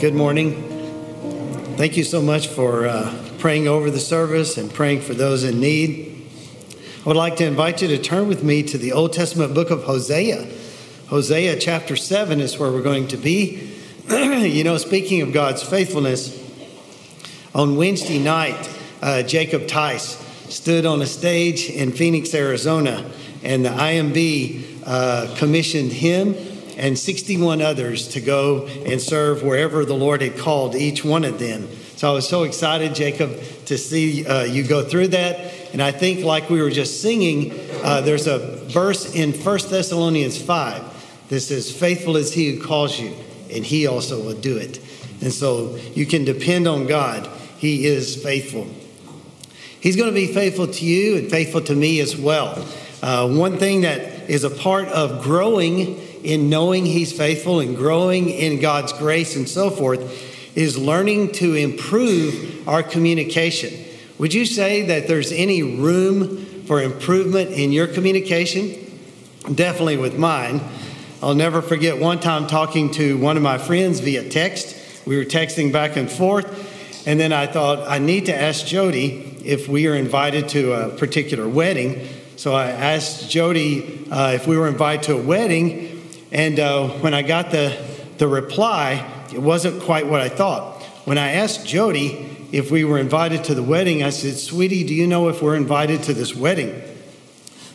Good morning. Thank you so much for uh, praying over the service and praying for those in need. I would like to invite you to turn with me to the Old Testament book of Hosea. Hosea chapter 7 is where we're going to be. you know, speaking of God's faithfulness, on Wednesday night, uh, Jacob Tice stood on a stage in Phoenix, Arizona, and the IMB uh, commissioned him and 61 others to go and serve wherever the Lord had called each one of them. So I was so excited, Jacob, to see uh, you go through that. And I think, like we were just singing, uh, there's a verse in 1 Thessalonians 5 that says, Faithful is he who calls you, and he also will do it. And so you can depend on God. He is faithful. He's going to be faithful to you and faithful to me as well. Uh, one thing that is a part of growing in knowing He's faithful and growing in God's grace and so forth is learning to improve our communication. Would you say that there's any room for improvement in your communication? Definitely with mine. I'll never forget one time talking to one of my friends via text. We were texting back and forth, and then I thought, I need to ask Jody if we are invited to a particular wedding. So I asked Jody uh, if we were invited to a wedding, and uh, when I got the, the reply, it wasn't quite what I thought. When I asked Jody if we were invited to the wedding, I said, Sweetie, do you know if we're invited to this wedding?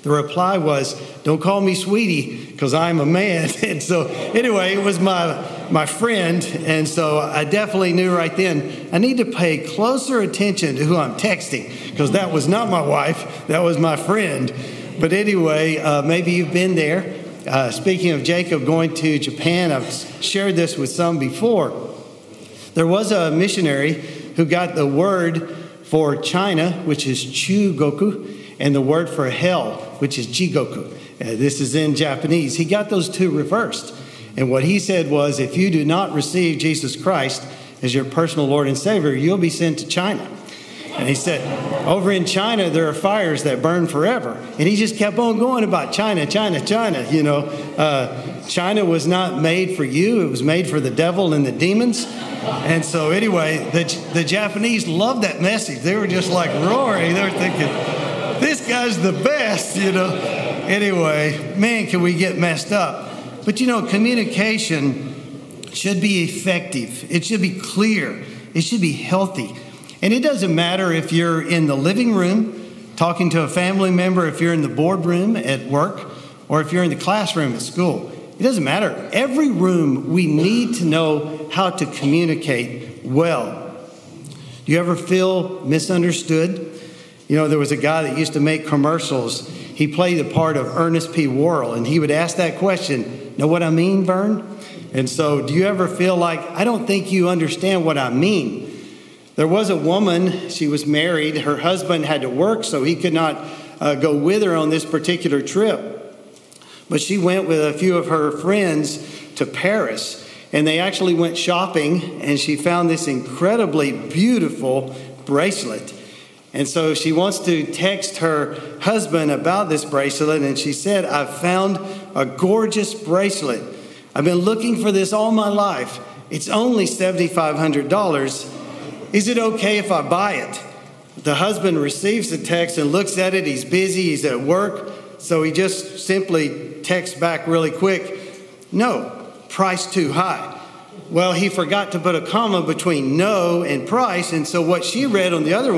The reply was, Don't call me sweetie because I'm a man. and so, anyway, it was my, my friend. And so I definitely knew right then I need to pay closer attention to who I'm texting because that was not my wife, that was my friend. But anyway, uh, maybe you've been there. Uh, speaking of Jacob going to Japan, I've shared this with some before. There was a missionary who got the word for China, which is Chugoku, and the word for hell, which is Jigoku. Uh, this is in Japanese. He got those two reversed. And what he said was if you do not receive Jesus Christ as your personal Lord and Savior, you'll be sent to China. And he said, over in China, there are fires that burn forever. And he just kept on going about China, China, China. You know, uh, China was not made for you, it was made for the devil and the demons. And so, anyway, the, the Japanese loved that message. They were just like roaring. They were thinking, this guy's the best, you know. Anyway, man, can we get messed up? But you know, communication should be effective, it should be clear, it should be healthy. And it doesn't matter if you're in the living room talking to a family member, if you're in the boardroom at work, or if you're in the classroom at school. It doesn't matter. Every room, we need to know how to communicate well. Do you ever feel misunderstood? You know, there was a guy that used to make commercials. He played the part of Ernest P. Worrell, and he would ask that question Know what I mean, Vern? And so, do you ever feel like, I don't think you understand what I mean? There was a woman, she was married. Her husband had to work, so he could not uh, go with her on this particular trip. But she went with a few of her friends to Paris, and they actually went shopping, and she found this incredibly beautiful bracelet. And so she wants to text her husband about this bracelet, and she said, I've found a gorgeous bracelet. I've been looking for this all my life. It's only $7,500 is it okay if I buy it? The husband receives the text and looks at it. He's busy, he's at work, so he just simply texts back really quick No, price too high. Well, he forgot to put a comma between no and price, and so what she read on the other,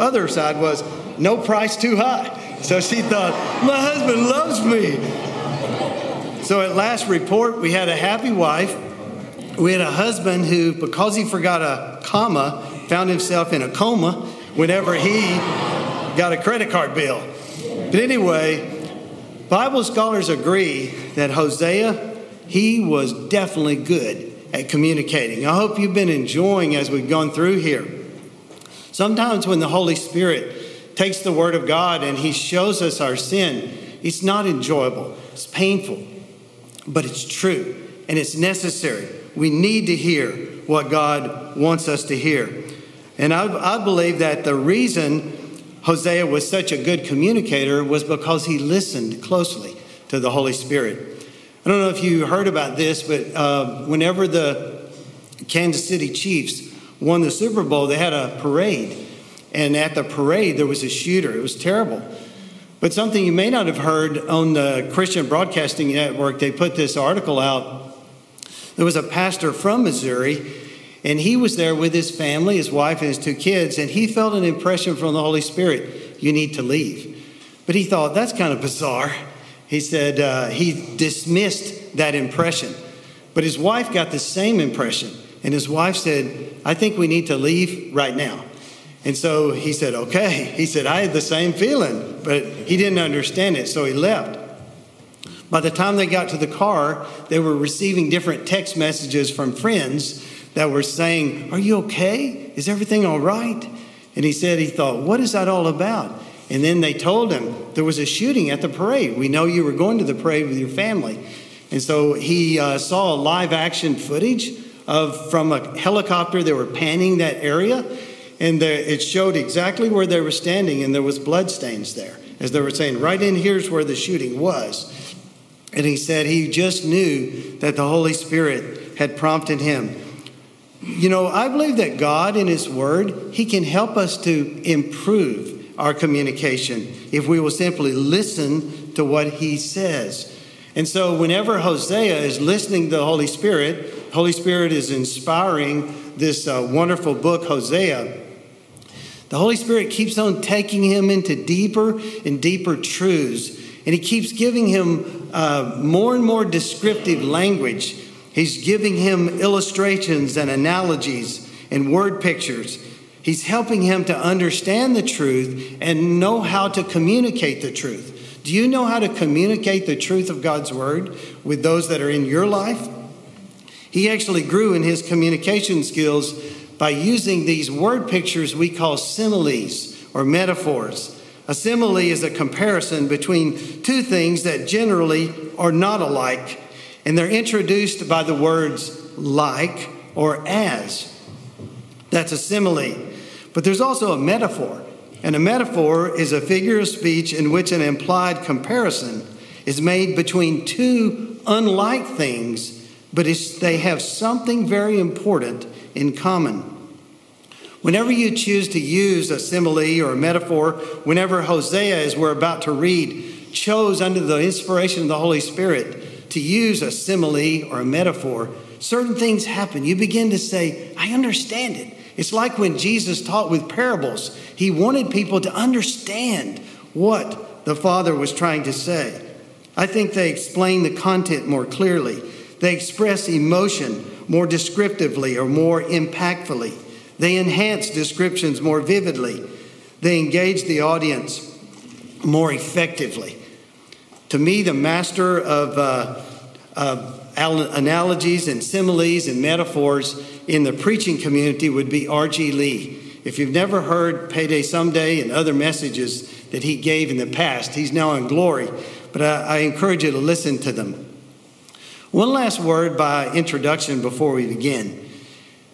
other side was no price too high. So she thought, My husband loves me. So at last report, we had a happy wife. We had a husband who, because he forgot a comma, found himself in a coma whenever he got a credit card bill. But anyway, Bible scholars agree that Hosea, he was definitely good at communicating. I hope you've been enjoying as we've gone through here. Sometimes when the Holy Spirit takes the Word of God and He shows us our sin, it's not enjoyable, it's painful, but it's true and it's necessary. We need to hear what God wants us to hear. And I, I believe that the reason Hosea was such a good communicator was because he listened closely to the Holy Spirit. I don't know if you heard about this, but uh, whenever the Kansas City Chiefs won the Super Bowl, they had a parade. And at the parade, there was a shooter. It was terrible. But something you may not have heard on the Christian Broadcasting Network, they put this article out. There was a pastor from Missouri, and he was there with his family, his wife, and his two kids, and he felt an impression from the Holy Spirit you need to leave. But he thought, that's kind of bizarre. He said uh, he dismissed that impression. But his wife got the same impression, and his wife said, I think we need to leave right now. And so he said, okay. He said, I had the same feeling, but he didn't understand it, so he left. By the time they got to the car, they were receiving different text messages from friends that were saying, Are you okay? Is everything all right? And he said, He thought, What is that all about? And then they told him there was a shooting at the parade. We know you were going to the parade with your family. And so he uh, saw live action footage of from a helicopter. They were panning that area and it showed exactly where they were standing, and there was bloodstains there, as they were saying, right in here's where the shooting was. And he said he just knew that the Holy Spirit had prompted him. You know, I believe that God, in His Word, He can help us to improve our communication if we will simply listen to what He says. And so, whenever Hosea is listening to the Holy Spirit, Holy Spirit is inspiring this uh, wonderful book, Hosea. The Holy Spirit keeps on taking him into deeper and deeper truths, and He keeps giving him uh, more and more descriptive language. He's giving him illustrations and analogies and word pictures. He's helping him to understand the truth and know how to communicate the truth. Do you know how to communicate the truth of God's word with those that are in your life? He actually grew in his communication skills by using these word pictures we call similes or metaphors. A simile is a comparison between two things that generally are not alike, and they're introduced by the words like or as. That's a simile. But there's also a metaphor, and a metaphor is a figure of speech in which an implied comparison is made between two unlike things, but they have something very important in common. Whenever you choose to use a simile or a metaphor, whenever Hosea, as we're about to read, chose under the inspiration of the Holy Spirit to use a simile or a metaphor, certain things happen. You begin to say, I understand it. It's like when Jesus taught with parables, he wanted people to understand what the Father was trying to say. I think they explain the content more clearly. They express emotion more descriptively or more impactfully. They enhance descriptions more vividly. They engage the audience more effectively. To me, the master of, uh, of analogies and similes and metaphors in the preaching community would be R.G. Lee. If you've never heard Payday Someday and other messages that he gave in the past, he's now in glory, but I, I encourage you to listen to them. One last word by introduction before we begin.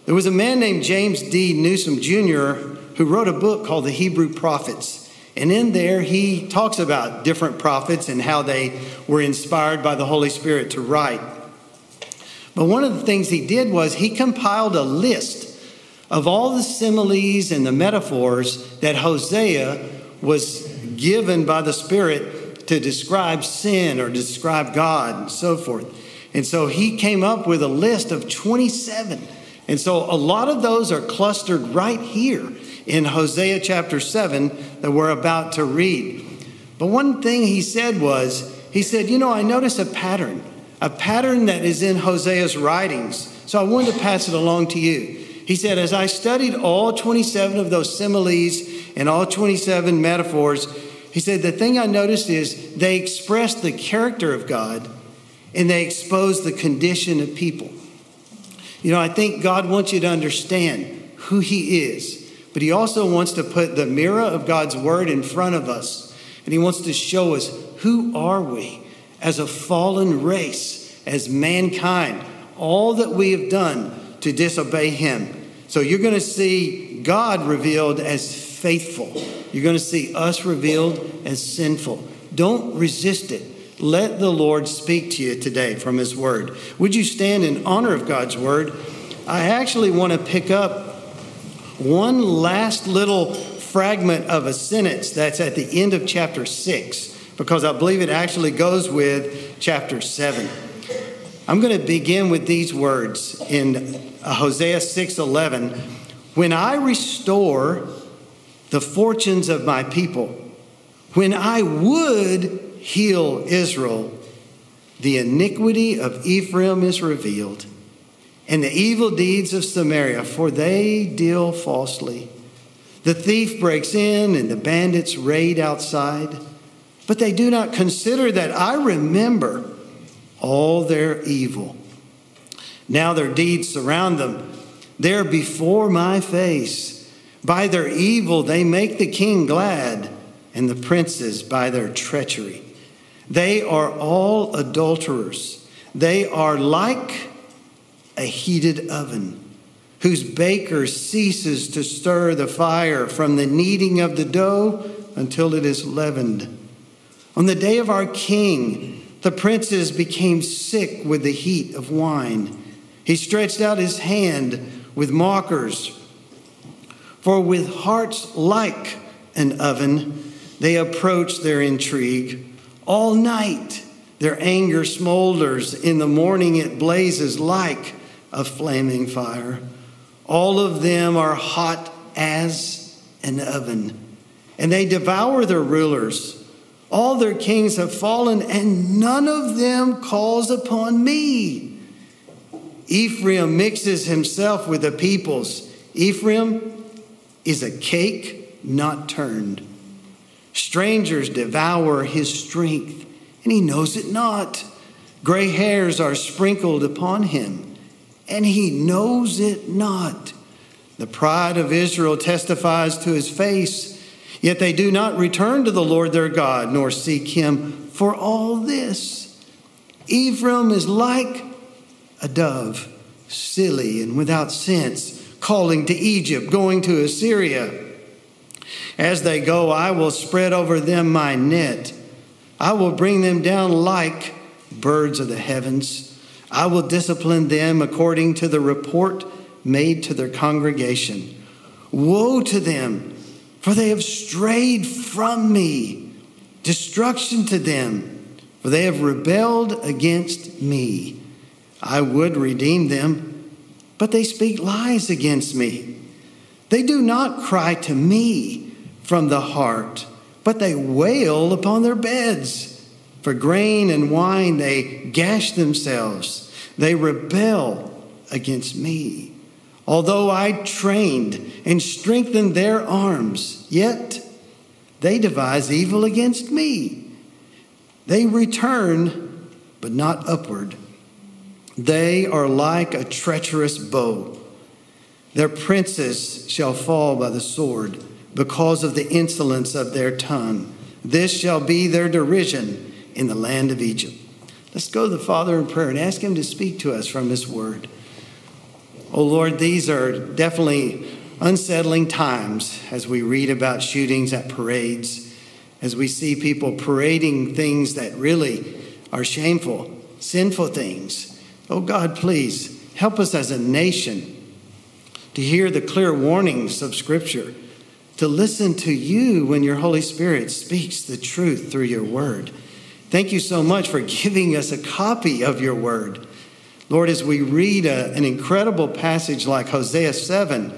There was a man named James D. Newsome Jr. who wrote a book called The Hebrew Prophets. And in there, he talks about different prophets and how they were inspired by the Holy Spirit to write. But one of the things he did was he compiled a list of all the similes and the metaphors that Hosea was given by the Spirit to describe sin or describe God and so forth. And so he came up with a list of 27 and so a lot of those are clustered right here in Hosea chapter 7 that we're about to read. But one thing he said was, he said, You know, I notice a pattern, a pattern that is in Hosea's writings. So I wanted to pass it along to you. He said, As I studied all 27 of those similes and all 27 metaphors, he said, The thing I noticed is they express the character of God and they expose the condition of people. You know, I think God wants you to understand who He is, but He also wants to put the mirror of God's Word in front of us, and He wants to show us who are we as a fallen race, as mankind, all that we have done to disobey Him. So you're going to see God revealed as faithful. You're going to see us revealed as sinful. Don't resist it. Let the Lord speak to you today from His Word. Would you stand in honor of God's Word? I actually want to pick up one last little fragment of a sentence that's at the end of chapter 6 because I believe it actually goes with chapter 7. I'm going to begin with these words in Hosea 6:11, "When I restore the fortunes of my people, when I would heal Israel, the iniquity of Ephraim is revealed, and the evil deeds of Samaria, for they deal falsely. The thief breaks in and the bandits raid outside, but they do not consider that I remember all their evil. Now their deeds surround them. They're before my face. By their evil, they make the king glad, and the princes by their treachery. They are all adulterers. They are like a heated oven, whose baker ceases to stir the fire from the kneading of the dough until it is leavened. On the day of our king, the princes became sick with the heat of wine. He stretched out his hand with mockers. For with hearts like an oven, they approach their intrigue. All night, their anger smolders. In the morning, it blazes like a flaming fire. All of them are hot as an oven, and they devour their rulers. All their kings have fallen, and none of them calls upon me. Ephraim mixes himself with the peoples. Ephraim is a cake not turned. Strangers devour his strength, and he knows it not. Gray hairs are sprinkled upon him, and he knows it not. The pride of Israel testifies to his face Yet they do not return to the Lord their God, nor seek him for all this. Ephraim is like a dove, silly and without sense, calling to Egypt, going to Assyria. As they go, I will spread over them my net. I will bring them down like birds of the heavens. I will discipline them according to the report made to their congregation. Woe to them! for they have strayed from me. Destruction to them, for they have rebelled against me. I would redeem them, but they speak lies against me. They do not cry to me from the heart, but they wail upon their beds. For grain and wine they gash themselves, they rebel against me. Although I trained and strengthened their arms, yet they devise evil against me. They return, but not upward. They are like a treacherous bow. Their princes shall fall by the sword because of the insolence of their tongue. This shall be their derision in the land of Egypt. Let's go to the Father in prayer and ask Him to speak to us from His word. Oh Lord, these are definitely unsettling times as we read about shootings at parades, as we see people parading things that really are shameful, sinful things. Oh God, please help us as a nation to hear the clear warnings of Scripture, to listen to you when your Holy Spirit speaks the truth through your word. Thank you so much for giving us a copy of your word. Lord, as we read a, an incredible passage like Hosea 7,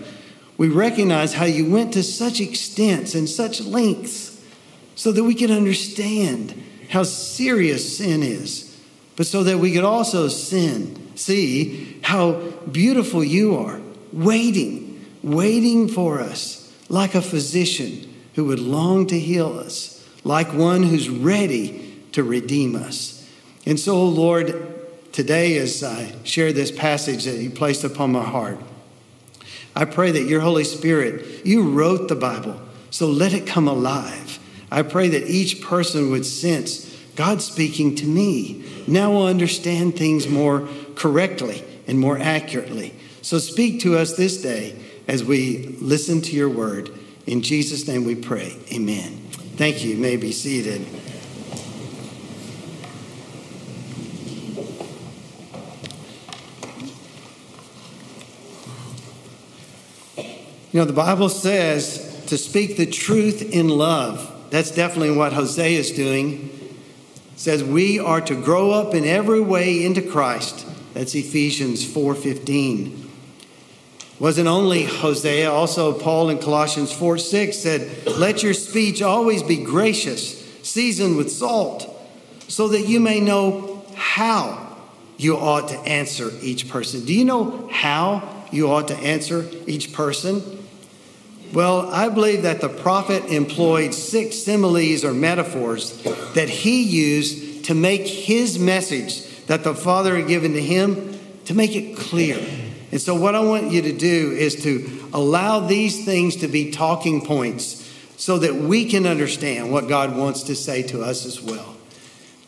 we recognize how you went to such extents and such lengths so that we could understand how serious sin is, but so that we could also sin, see how beautiful you are, waiting, waiting for us like a physician who would long to heal us, like one who's ready to redeem us. And so, Lord, today as I share this passage that you placed upon my heart, I pray that your Holy Spirit, you wrote the Bible, so let it come alive. I pray that each person would sense God speaking to me. Now we'll understand things more correctly and more accurately. So speak to us this day as we listen to your word. In Jesus' name we pray. Amen. Thank you. You may be seated. You know, the Bible says to speak the truth in love. That's definitely what Hosea is doing. It says we are to grow up in every way into Christ. That's Ephesians 4:15. Wasn't only Hosea, also Paul in Colossians 4 6 said, Let your speech always be gracious, seasoned with salt, so that you may know how you ought to answer each person. Do you know how you ought to answer each person? Well, I believe that the prophet employed six similes or metaphors that he used to make his message that the Father had given to him to make it clear. And so, what I want you to do is to allow these things to be talking points so that we can understand what God wants to say to us as well.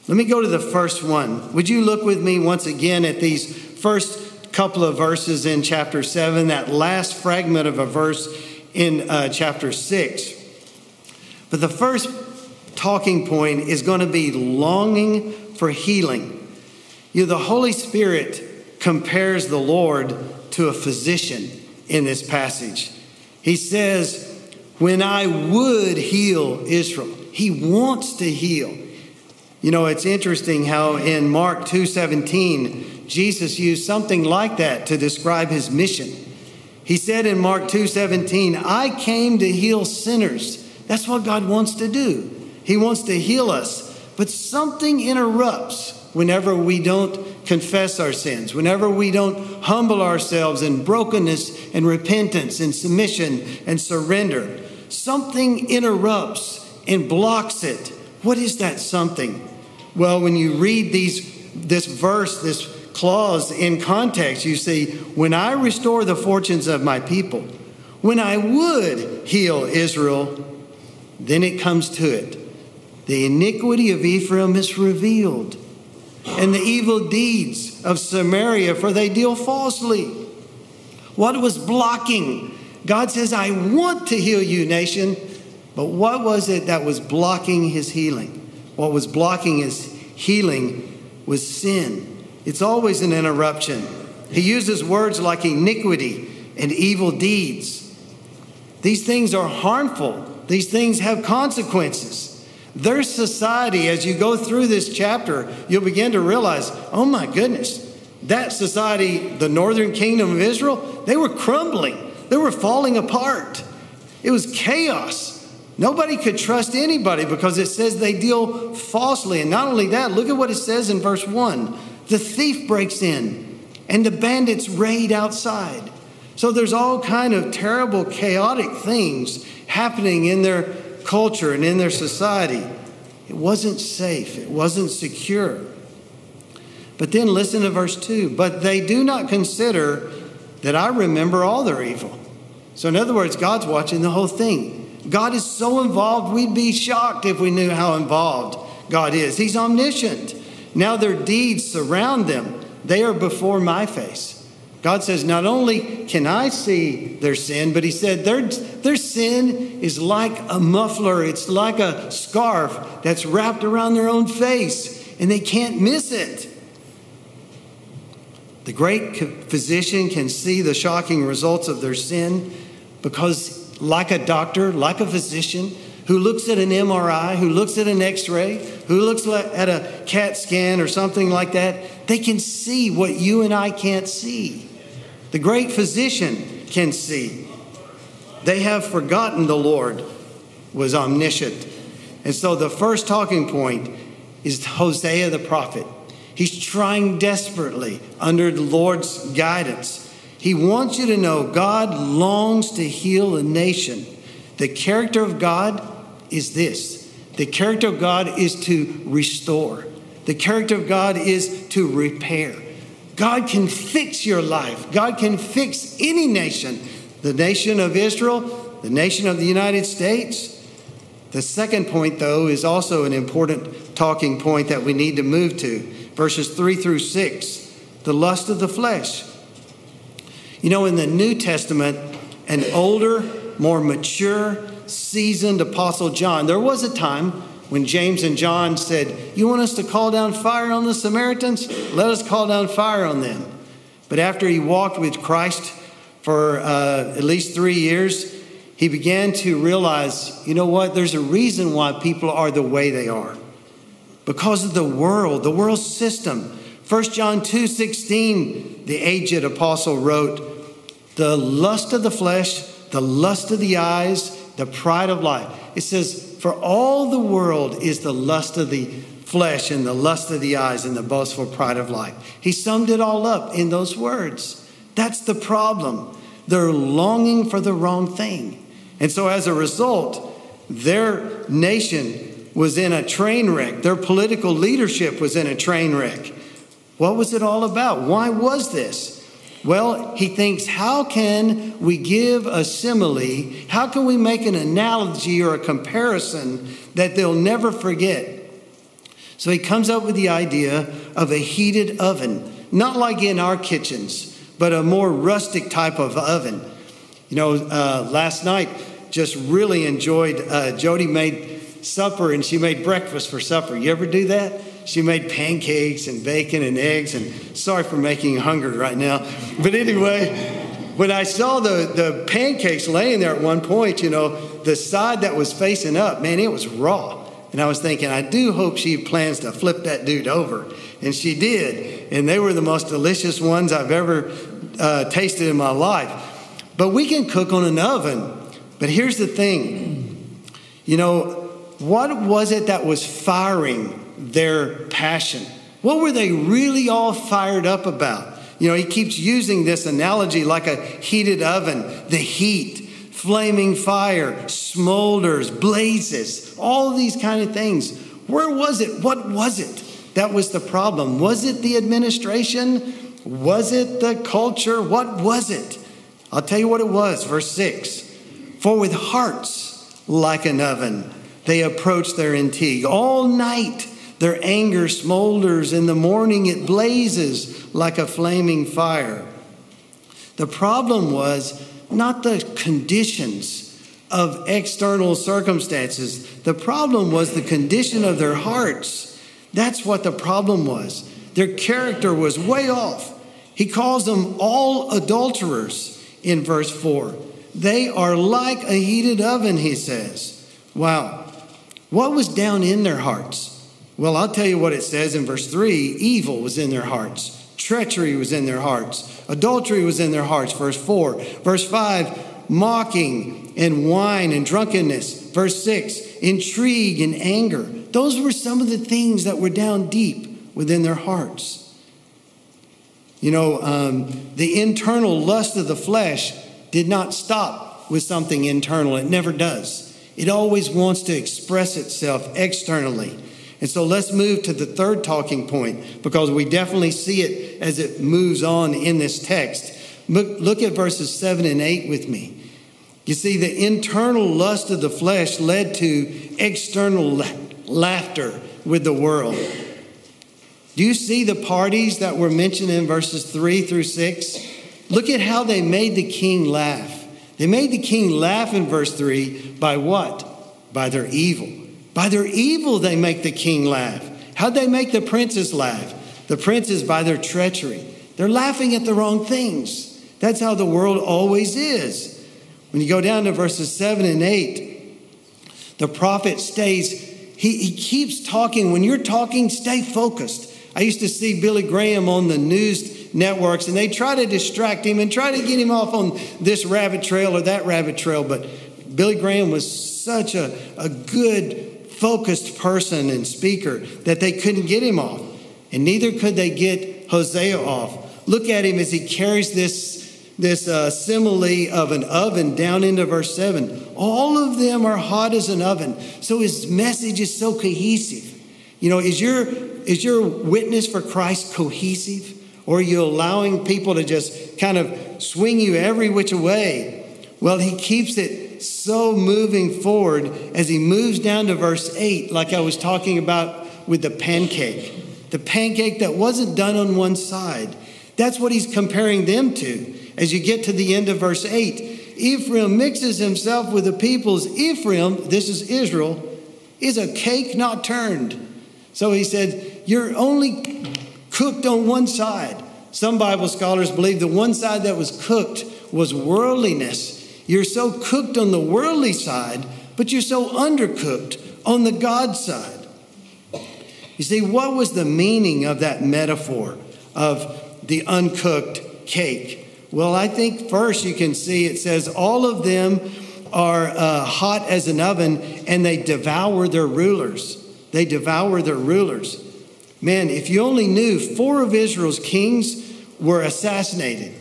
Let me go to the first one. Would you look with me once again at these first couple of verses in chapter 7, that last fragment of a verse in uh, chapter 6? But the first talking point is going to be longing for healing. You know, the Holy Spirit compares the Lord to a physician in this passage. He says, When I would heal Israel, he wants to heal. You know, it's interesting how in Mark 2:17, Jesus used something like that to describe his mission. He said in Mark 2:17, "I came to heal sinners." That's what God wants to do. He wants to heal us, but something interrupts whenever we don't confess our sins, whenever we don't humble ourselves in brokenness and repentance and submission and surrender, something interrupts and blocks it. What is that something? Well, when you read these, this verse, this clause in context, you see, when I restore the fortunes of my people, when I would heal Israel, then it comes to it. The iniquity of Ephraim is revealed and the evil deeds of Samaria, for they deal falsely. What was blocking? God says, I want to heal you, nation. But what was it that was blocking his healing? What was blocking his healing was sin. It's always an interruption. He uses words like iniquity and evil deeds. These things are harmful, these things have consequences. Their society, as you go through this chapter, you'll begin to realize, oh my goodness, that society, the northern kingdom of Israel, they were crumbling, they were falling apart. It was chaos. Nobody could trust anybody because it says they deal falsely. And not only that, look at what it says in verse 1 the thief breaks in and the bandits raid outside. So there's all kind of terrible, chaotic things happening in their culture and in their society. It wasn't safe, it wasn't secure. But then listen to verse 2 But they do not consider that I remember all their evil. So, in other words, God's watching the whole thing. God is so involved, we'd be shocked if we knew how involved God is. He's omniscient. Now their deeds surround them, they are before my face. God says, Not only can I see their sin, but He said, their, their sin is like a muffler, it's like a scarf that's wrapped around their own face, and they can't miss it. The great physician can see the shocking results of their sin because, like a doctor, like a physician, who looks at an MRI, who looks at an x ray, who looks at a CAT scan or something like that, they can see what you and I can't see. The great physician can see. They have forgotten the Lord was omniscient. And so the first talking point is Hosea the prophet. He's trying desperately under the Lord's guidance. He wants you to know God longs to heal a nation. The character of God is this the character of God is to restore, the character of God is to repair. God can fix your life. God can fix any nation. The nation of Israel, the nation of the United States. The second point, though, is also an important talking point that we need to move to. Verses 3 through 6 the lust of the flesh. You know, in the New Testament, an older, more mature, seasoned Apostle John, there was a time when James and John said, You want us to call down fire on the Samaritans? Let us call down fire on them. But after he walked with Christ for uh, at least three years, he began to realize you know what? There's a reason why people are the way they are because of the world, the world system. 1 John 2 16, the aged apostle wrote, The lust of the flesh, the lust of the eyes, the pride of life. It says, For all the world is the lust of the flesh and the lust of the eyes and the boastful pride of life. He summed it all up in those words. That's the problem. They're longing for the wrong thing. And so as a result, their nation was in a train wreck. Their political leadership was in a train wreck. What was it all about? Why was this? Well, he thinks, how can we give a simile? How can we make an analogy or a comparison that they'll never forget? So he comes up with the idea of a heated oven, not like in our kitchens, but a more rustic type of oven. You know, uh, last night, just really enjoyed, uh, Jody made supper and she made breakfast for supper. You ever do that? She made pancakes and bacon and eggs, and sorry for making you hungry right now. But anyway, when I saw the, the pancakes laying there at one point, you know, the side that was facing up, man, it was raw. And I was thinking, I do hope she plans to flip that dude over. And she did. And they were the most delicious ones I've ever uh, tasted in my life. But we can cook on an oven. But here's the thing you know, what was it that was firing their passion? What were they really all fired up about? You know, he keeps using this analogy like a heated oven, the heat flaming fire, smolders, blazes, all these kind of things. Where was it? What was it? That was the problem. Was it the administration? Was it the culture? What was it? I'll tell you what it was. Verse 6 For with hearts like an oven, they approach their intrigue. All night their anger smolders. In the morning it blazes like a flaming fire. The problem was not the conditions of external circumstances. The problem was the condition of their hearts. That's what the problem was. Their character was way off. He calls them all adulterers in verse 4. They are like a heated oven, he says. Wow. What was down in their hearts? Well, I'll tell you what it says in verse 3 evil was in their hearts. Treachery was in their hearts. Adultery was in their hearts. Verse 4. Verse 5, mocking and wine and drunkenness. Verse 6, intrigue and anger. Those were some of the things that were down deep within their hearts. You know, um, the internal lust of the flesh did not stop with something internal, it never does. It always wants to express itself externally. And so let's move to the third talking point because we definitely see it as it moves on in this text. Look, look at verses 7 and 8 with me. You see, the internal lust of the flesh led to external la- laughter with the world. Do you see the parties that were mentioned in verses 3 through 6? Look at how they made the king laugh. They made the king laugh in verse 3 by what? By their evil. By their evil, they make the king laugh. How'd they make the princes laugh? The princes by their treachery. They're laughing at the wrong things. That's how the world always is. When you go down to verses 7 and 8, the prophet stays, he, he keeps talking. When you're talking, stay focused. I used to see Billy Graham on the news networks, and they try to distract him and try to get him off on this rabbit trail or that rabbit trail. But Billy Graham was such a, a good focused person and speaker that they couldn't get him off. And neither could they get Hosea off. Look at him as he carries this, this uh, simile of an oven down into verse 7. All of them are hot as an oven. So his message is so cohesive. You know, is your, is your witness for Christ cohesive? Or are you allowing people to just kind of swing you every which way? Well, he keeps it so moving forward as he moves down to verse 8, like I was talking about with the pancake. The pancake that wasn't done on one side. That's what he's comparing them to. As you get to the end of verse 8, Ephraim mixes himself with the peoples. Ephraim, this is Israel, is a cake not turned. So he said, You're only cooked on one side. Some Bible scholars believe the one side that was cooked was worldliness. You're so cooked on the worldly side, but you're so undercooked on the God side. You see, what was the meaning of that metaphor of the uncooked cake? Well, I think first you can see it says, All of them are uh, hot as an oven and they devour their rulers. They devour their rulers. Man, if you only knew, four of Israel's kings were assassinated.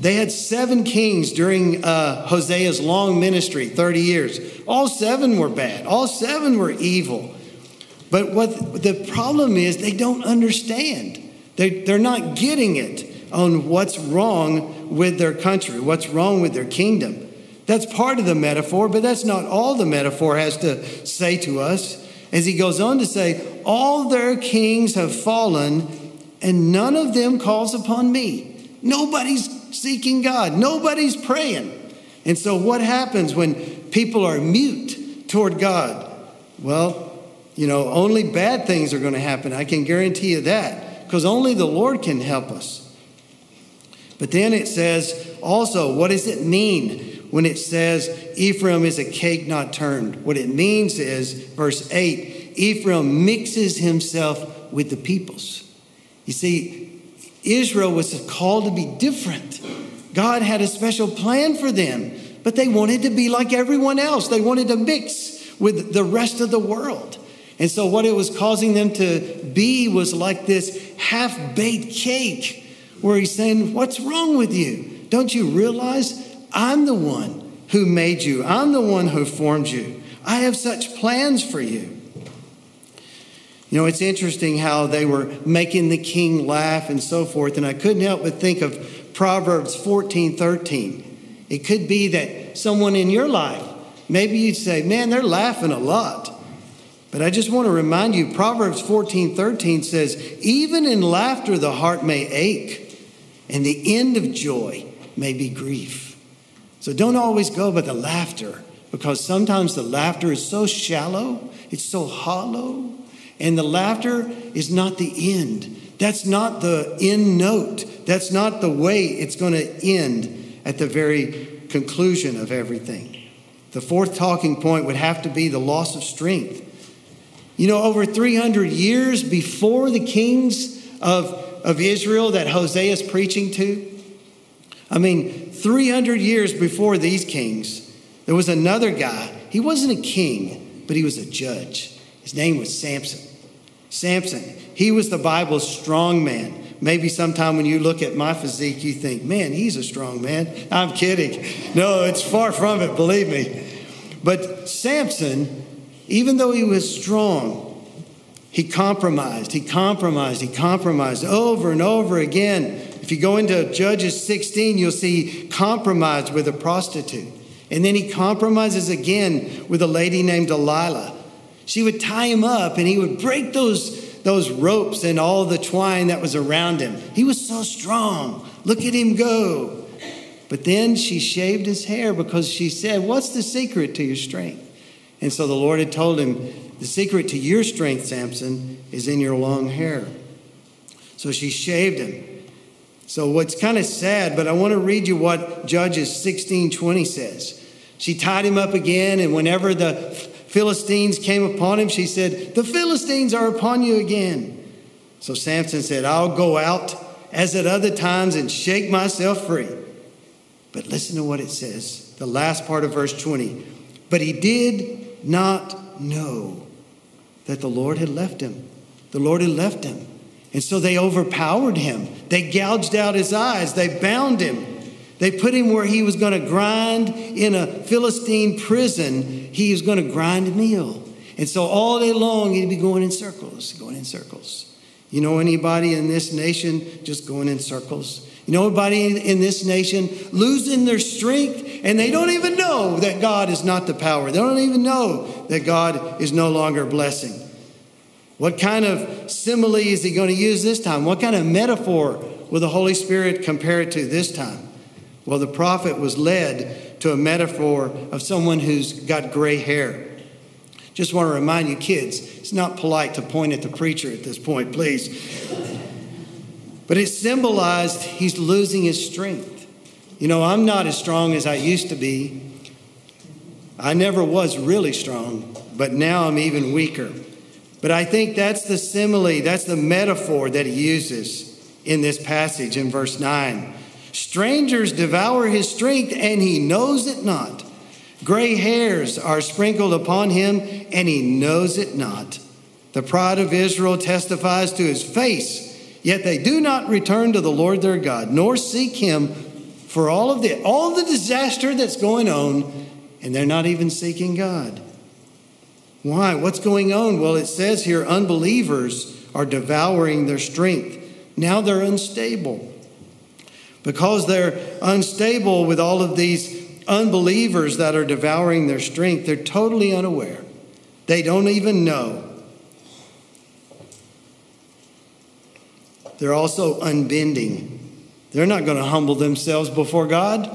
They had seven kings during uh, Hosea's long ministry, 30 years. All seven were bad, all seven were evil. But what the problem is, they don't understand. They, they're not getting it on what's wrong with their country, what's wrong with their kingdom. That's part of the metaphor, but that's not all the metaphor has to say to us. As he goes on to say, All their kings have fallen, and none of them calls upon me. Nobody's seeking God, nobody's praying. And so, what happens when people are mute toward God? Well, you know, only bad things are going to happen. I can guarantee you that because only the Lord can help us. But then it says also, what does it mean when it says Ephraim is a cake not turned? What it means is, verse 8, Ephraim mixes himself with the peoples. You see, Israel was called to be different. God had a special plan for them, but they wanted to be like everyone else. They wanted to mix with the rest of the world. And so, what it was causing them to be was like this half baked cake where he's saying, What's wrong with you? Don't you realize I'm the one who made you? I'm the one who formed you. I have such plans for you. You know, it's interesting how they were making the king laugh and so forth, and I couldn't help but think of Proverbs 14 13. It could be that someone in your life, maybe you'd say, Man, they're laughing a lot. But I just want to remind you Proverbs 14 13 says, Even in laughter the heart may ache, and the end of joy may be grief. So don't always go by the laughter, because sometimes the laughter is so shallow, it's so hollow, and the laughter is not the end. That's not the end note. That's not the way it's going to end at the very conclusion of everything. The fourth talking point would have to be the loss of strength. You know, over 300 years before the kings of, of Israel that Hosea is preaching to, I mean, 300 years before these kings, there was another guy. He wasn't a king, but he was a judge. His name was Samson. Samson, he was the Bible's strong man. Maybe sometime when you look at my physique, you think, man, he's a strong man. I'm kidding. No, it's far from it, believe me. But Samson even though he was strong, he compromised, he compromised, he compromised over and over again. If you go into Judges 16, you'll see compromise with a prostitute. And then he compromises again with a lady named Delilah. She would tie him up and he would break those, those ropes and all the twine that was around him. He was so strong. Look at him go. But then she shaved his hair because she said, What's the secret to your strength? And so the Lord had told him, The secret to your strength, Samson, is in your long hair. So she shaved him. So what's kind of sad, but I want to read you what Judges 16 20 says. She tied him up again, and whenever the Philistines came upon him, she said, The Philistines are upon you again. So Samson said, I'll go out as at other times and shake myself free. But listen to what it says, the last part of verse 20. But he did not know that the Lord had left him. The Lord had left him. And so they overpowered him. They gouged out his eyes. They bound him. They put him where he was going to grind in a Philistine prison. He was going to grind a meal. And so all day long, he'd be going in circles, going in circles. You know anybody in this nation just going in circles? You know anybody in this nation losing their strength and they don't even know that God is not the power. They don't even know that God is no longer blessing. What kind of simile is he going to use this time? What kind of metaphor will the Holy Spirit compare it to this time? Well, the prophet was led to a metaphor of someone who's got gray hair. Just want to remind you, kids, it's not polite to point at the preacher at this point, please. But it symbolized he's losing his strength. You know, I'm not as strong as I used to be. I never was really strong, but now I'm even weaker. But I think that's the simile, that's the metaphor that he uses in this passage in verse 9. Strangers devour his strength, and he knows it not. Gray hairs are sprinkled upon him, and he knows it not. The pride of Israel testifies to his face, yet they do not return to the Lord their God, nor seek him for all of the all the disaster that's going on, and they're not even seeking God. Why? What's going on? Well, it says here unbelievers are devouring their strength. Now they're unstable. Because they're unstable with all of these unbelievers that are devouring their strength, they're totally unaware. They don't even know. They're also unbending. They're not going to humble themselves before God.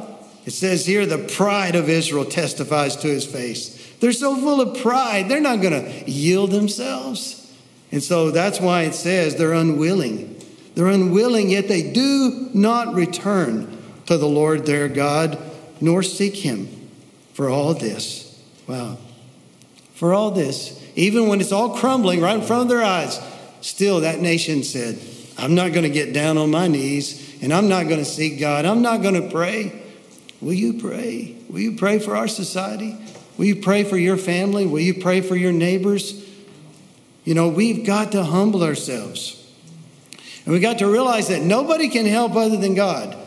It says here, the pride of Israel testifies to his face. They're so full of pride, they're not going to yield themselves. And so that's why it says they're unwilling. They're unwilling, yet they do not return to the Lord their God, nor seek him for all this. Wow. For all this, even when it's all crumbling right in front of their eyes, still that nation said, I'm not going to get down on my knees and I'm not going to seek God. I'm not going to pray. Will you pray? Will you pray for our society? Will you pray for your family? Will you pray for your neighbors? You know, we've got to humble ourselves. And we got to realize that nobody can help other than God.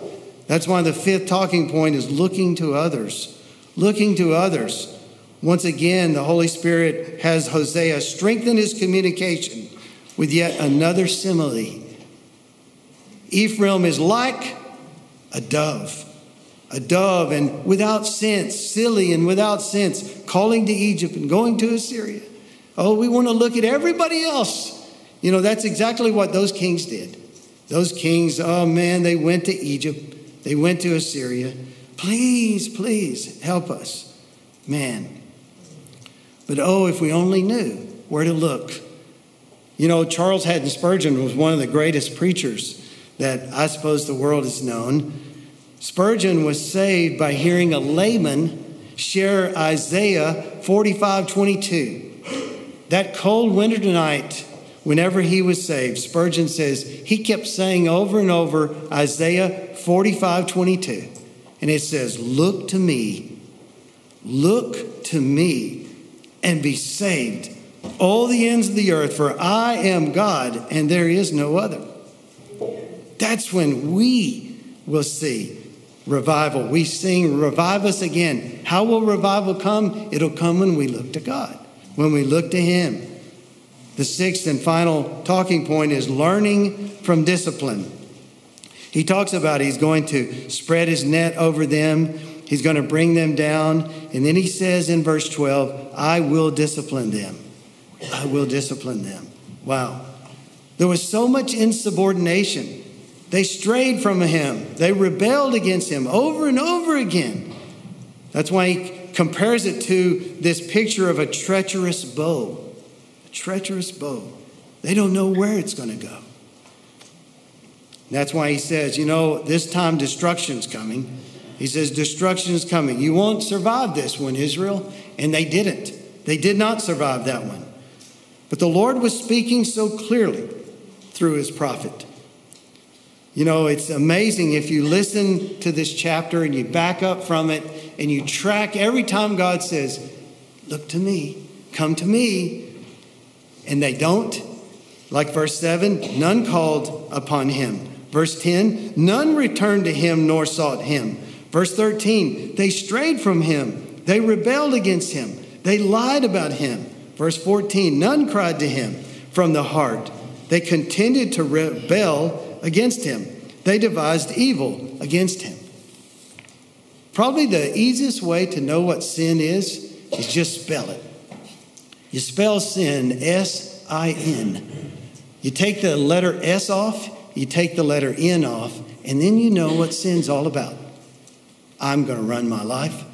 That's why the fifth talking point is looking to others. Looking to others. Once again, the Holy Spirit has Hosea strengthen his communication with yet another simile. Ephraim is like a dove a dove and without sense, silly and without sense, calling to Egypt and going to Assyria. Oh, we want to look at everybody else. You know, that's exactly what those kings did. Those kings, oh man, they went to Egypt, they went to Assyria. Please, please help us. Man. But oh, if we only knew where to look. You know, Charles Haddon Spurgeon was one of the greatest preachers that I suppose the world has known. Spurgeon was saved by hearing a layman share Isaiah 45 22. That cold winter night, whenever he was saved, Spurgeon says he kept saying over and over Isaiah 45 22. And it says, Look to me, look to me, and be saved, all the ends of the earth, for I am God and there is no other. That's when we will see revival. We sing, Revive us again. How will revival come? It'll come when we look to God, when we look to Him. The sixth and final talking point is learning from discipline. He talks about he's going to spread his net over them, he's going to bring them down. And then he says in verse 12, I will discipline them. I will discipline them. Wow. There was so much insubordination they strayed from him. They rebelled against him over and over again. That's why he compares it to this picture of a treacherous bow. A treacherous bow. They don't know where it's going to go. That's why he says, you know, this time destruction's coming. He says, destruction is coming. You won't survive this one, Israel. And they didn't. They did not survive that one. But the Lord was speaking so clearly through his prophet. You know, it's amazing if you listen to this chapter and you back up from it and you track every time God says, Look to me, come to me, and they don't. Like verse 7, none called upon him. Verse 10, none returned to him nor sought him. Verse 13, they strayed from him. They rebelled against him. They lied about him. Verse 14, none cried to him from the heart. They continued to rebel against him. They devised evil against him. Probably the easiest way to know what sin is is just spell it. You spell sin S I N. You take the letter S off, you take the letter N off, and then you know what sin's all about. I'm going to run my life.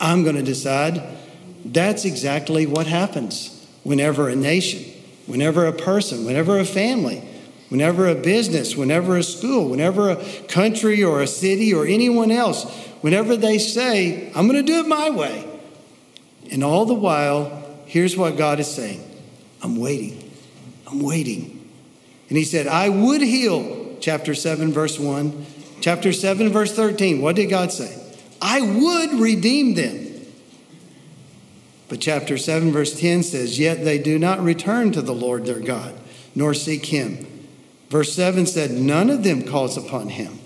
I'm going to decide. That's exactly what happens whenever a nation, whenever a person, whenever a family whenever a business, whenever a school, whenever a country or a city or anyone else, whenever they say, I'm going to do it my way. And all the while, here's what God is saying I'm waiting. I'm waiting. And He said, I would heal, chapter 7, verse 1. Chapter 7, verse 13. What did God say? I would redeem them. But chapter 7, verse 10 says, Yet they do not return to the Lord their God, nor seek Him. Verse 7 said, None of them calls upon him.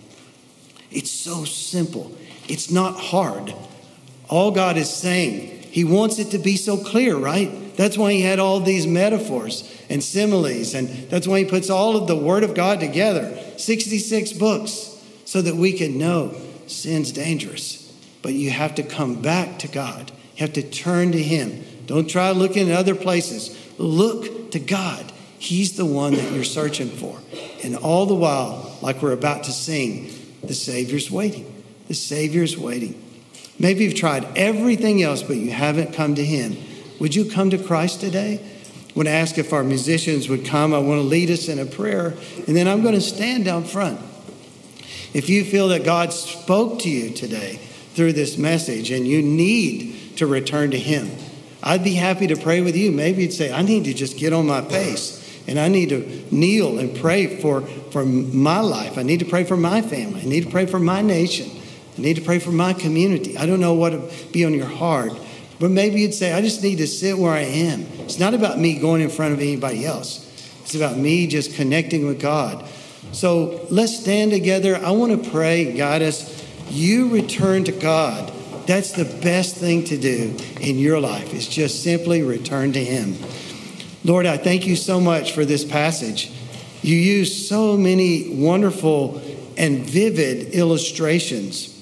It's so simple, it's not hard. All God is saying, He wants it to be so clear, right? That's why He had all these metaphors and similes, and that's why He puts all of the Word of God together 66 books, so that we can know sin's dangerous. But you have to come back to God, you have to turn to Him. Don't try looking at other places, look to God. He's the one that you're searching for. And all the while, like we're about to sing, the Savior's waiting. The Savior's waiting. Maybe you've tried everything else, but you haven't come to Him. Would you come to Christ today? I want to ask if our musicians would come. I want to lead us in a prayer, and then I'm going to stand down front. If you feel that God spoke to you today through this message and you need to return to Him, I'd be happy to pray with you. Maybe you'd say, I need to just get on my face and I need to kneel and pray for, for my life. I need to pray for my family. I need to pray for my nation. I need to pray for my community. I don't know what would be on your heart, but maybe you'd say, I just need to sit where I am. It's not about me going in front of anybody else, it's about me just connecting with God. So let's stand together. I want to pray, guide us. You return to God. That's the best thing to do in your life, is just simply return to Him. Lord, I thank you so much for this passage. You use so many wonderful and vivid illustrations,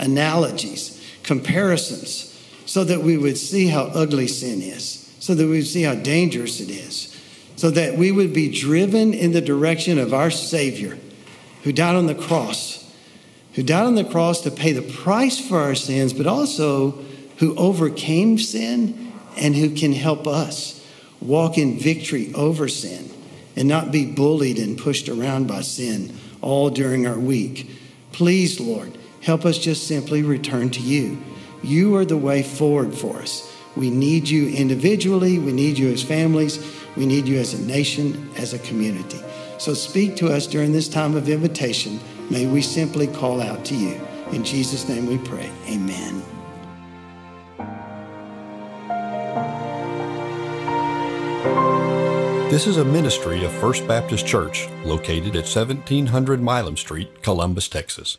analogies, comparisons, so that we would see how ugly sin is, so that we would see how dangerous it is, so that we would be driven in the direction of our Savior who died on the cross, who died on the cross to pay the price for our sins, but also who overcame sin and who can help us walk in victory over sin and not be bullied and pushed around by sin all during our week. Please, Lord, help us just simply return to you. You are the way forward for us. We need you individually, we need you as families, we need you as a nation, as a community. So speak to us during this time of invitation. May we simply call out to you. In Jesus' name we pray. Amen. This is a ministry of First Baptist Church located at 1700 Milam Street, Columbus, Texas.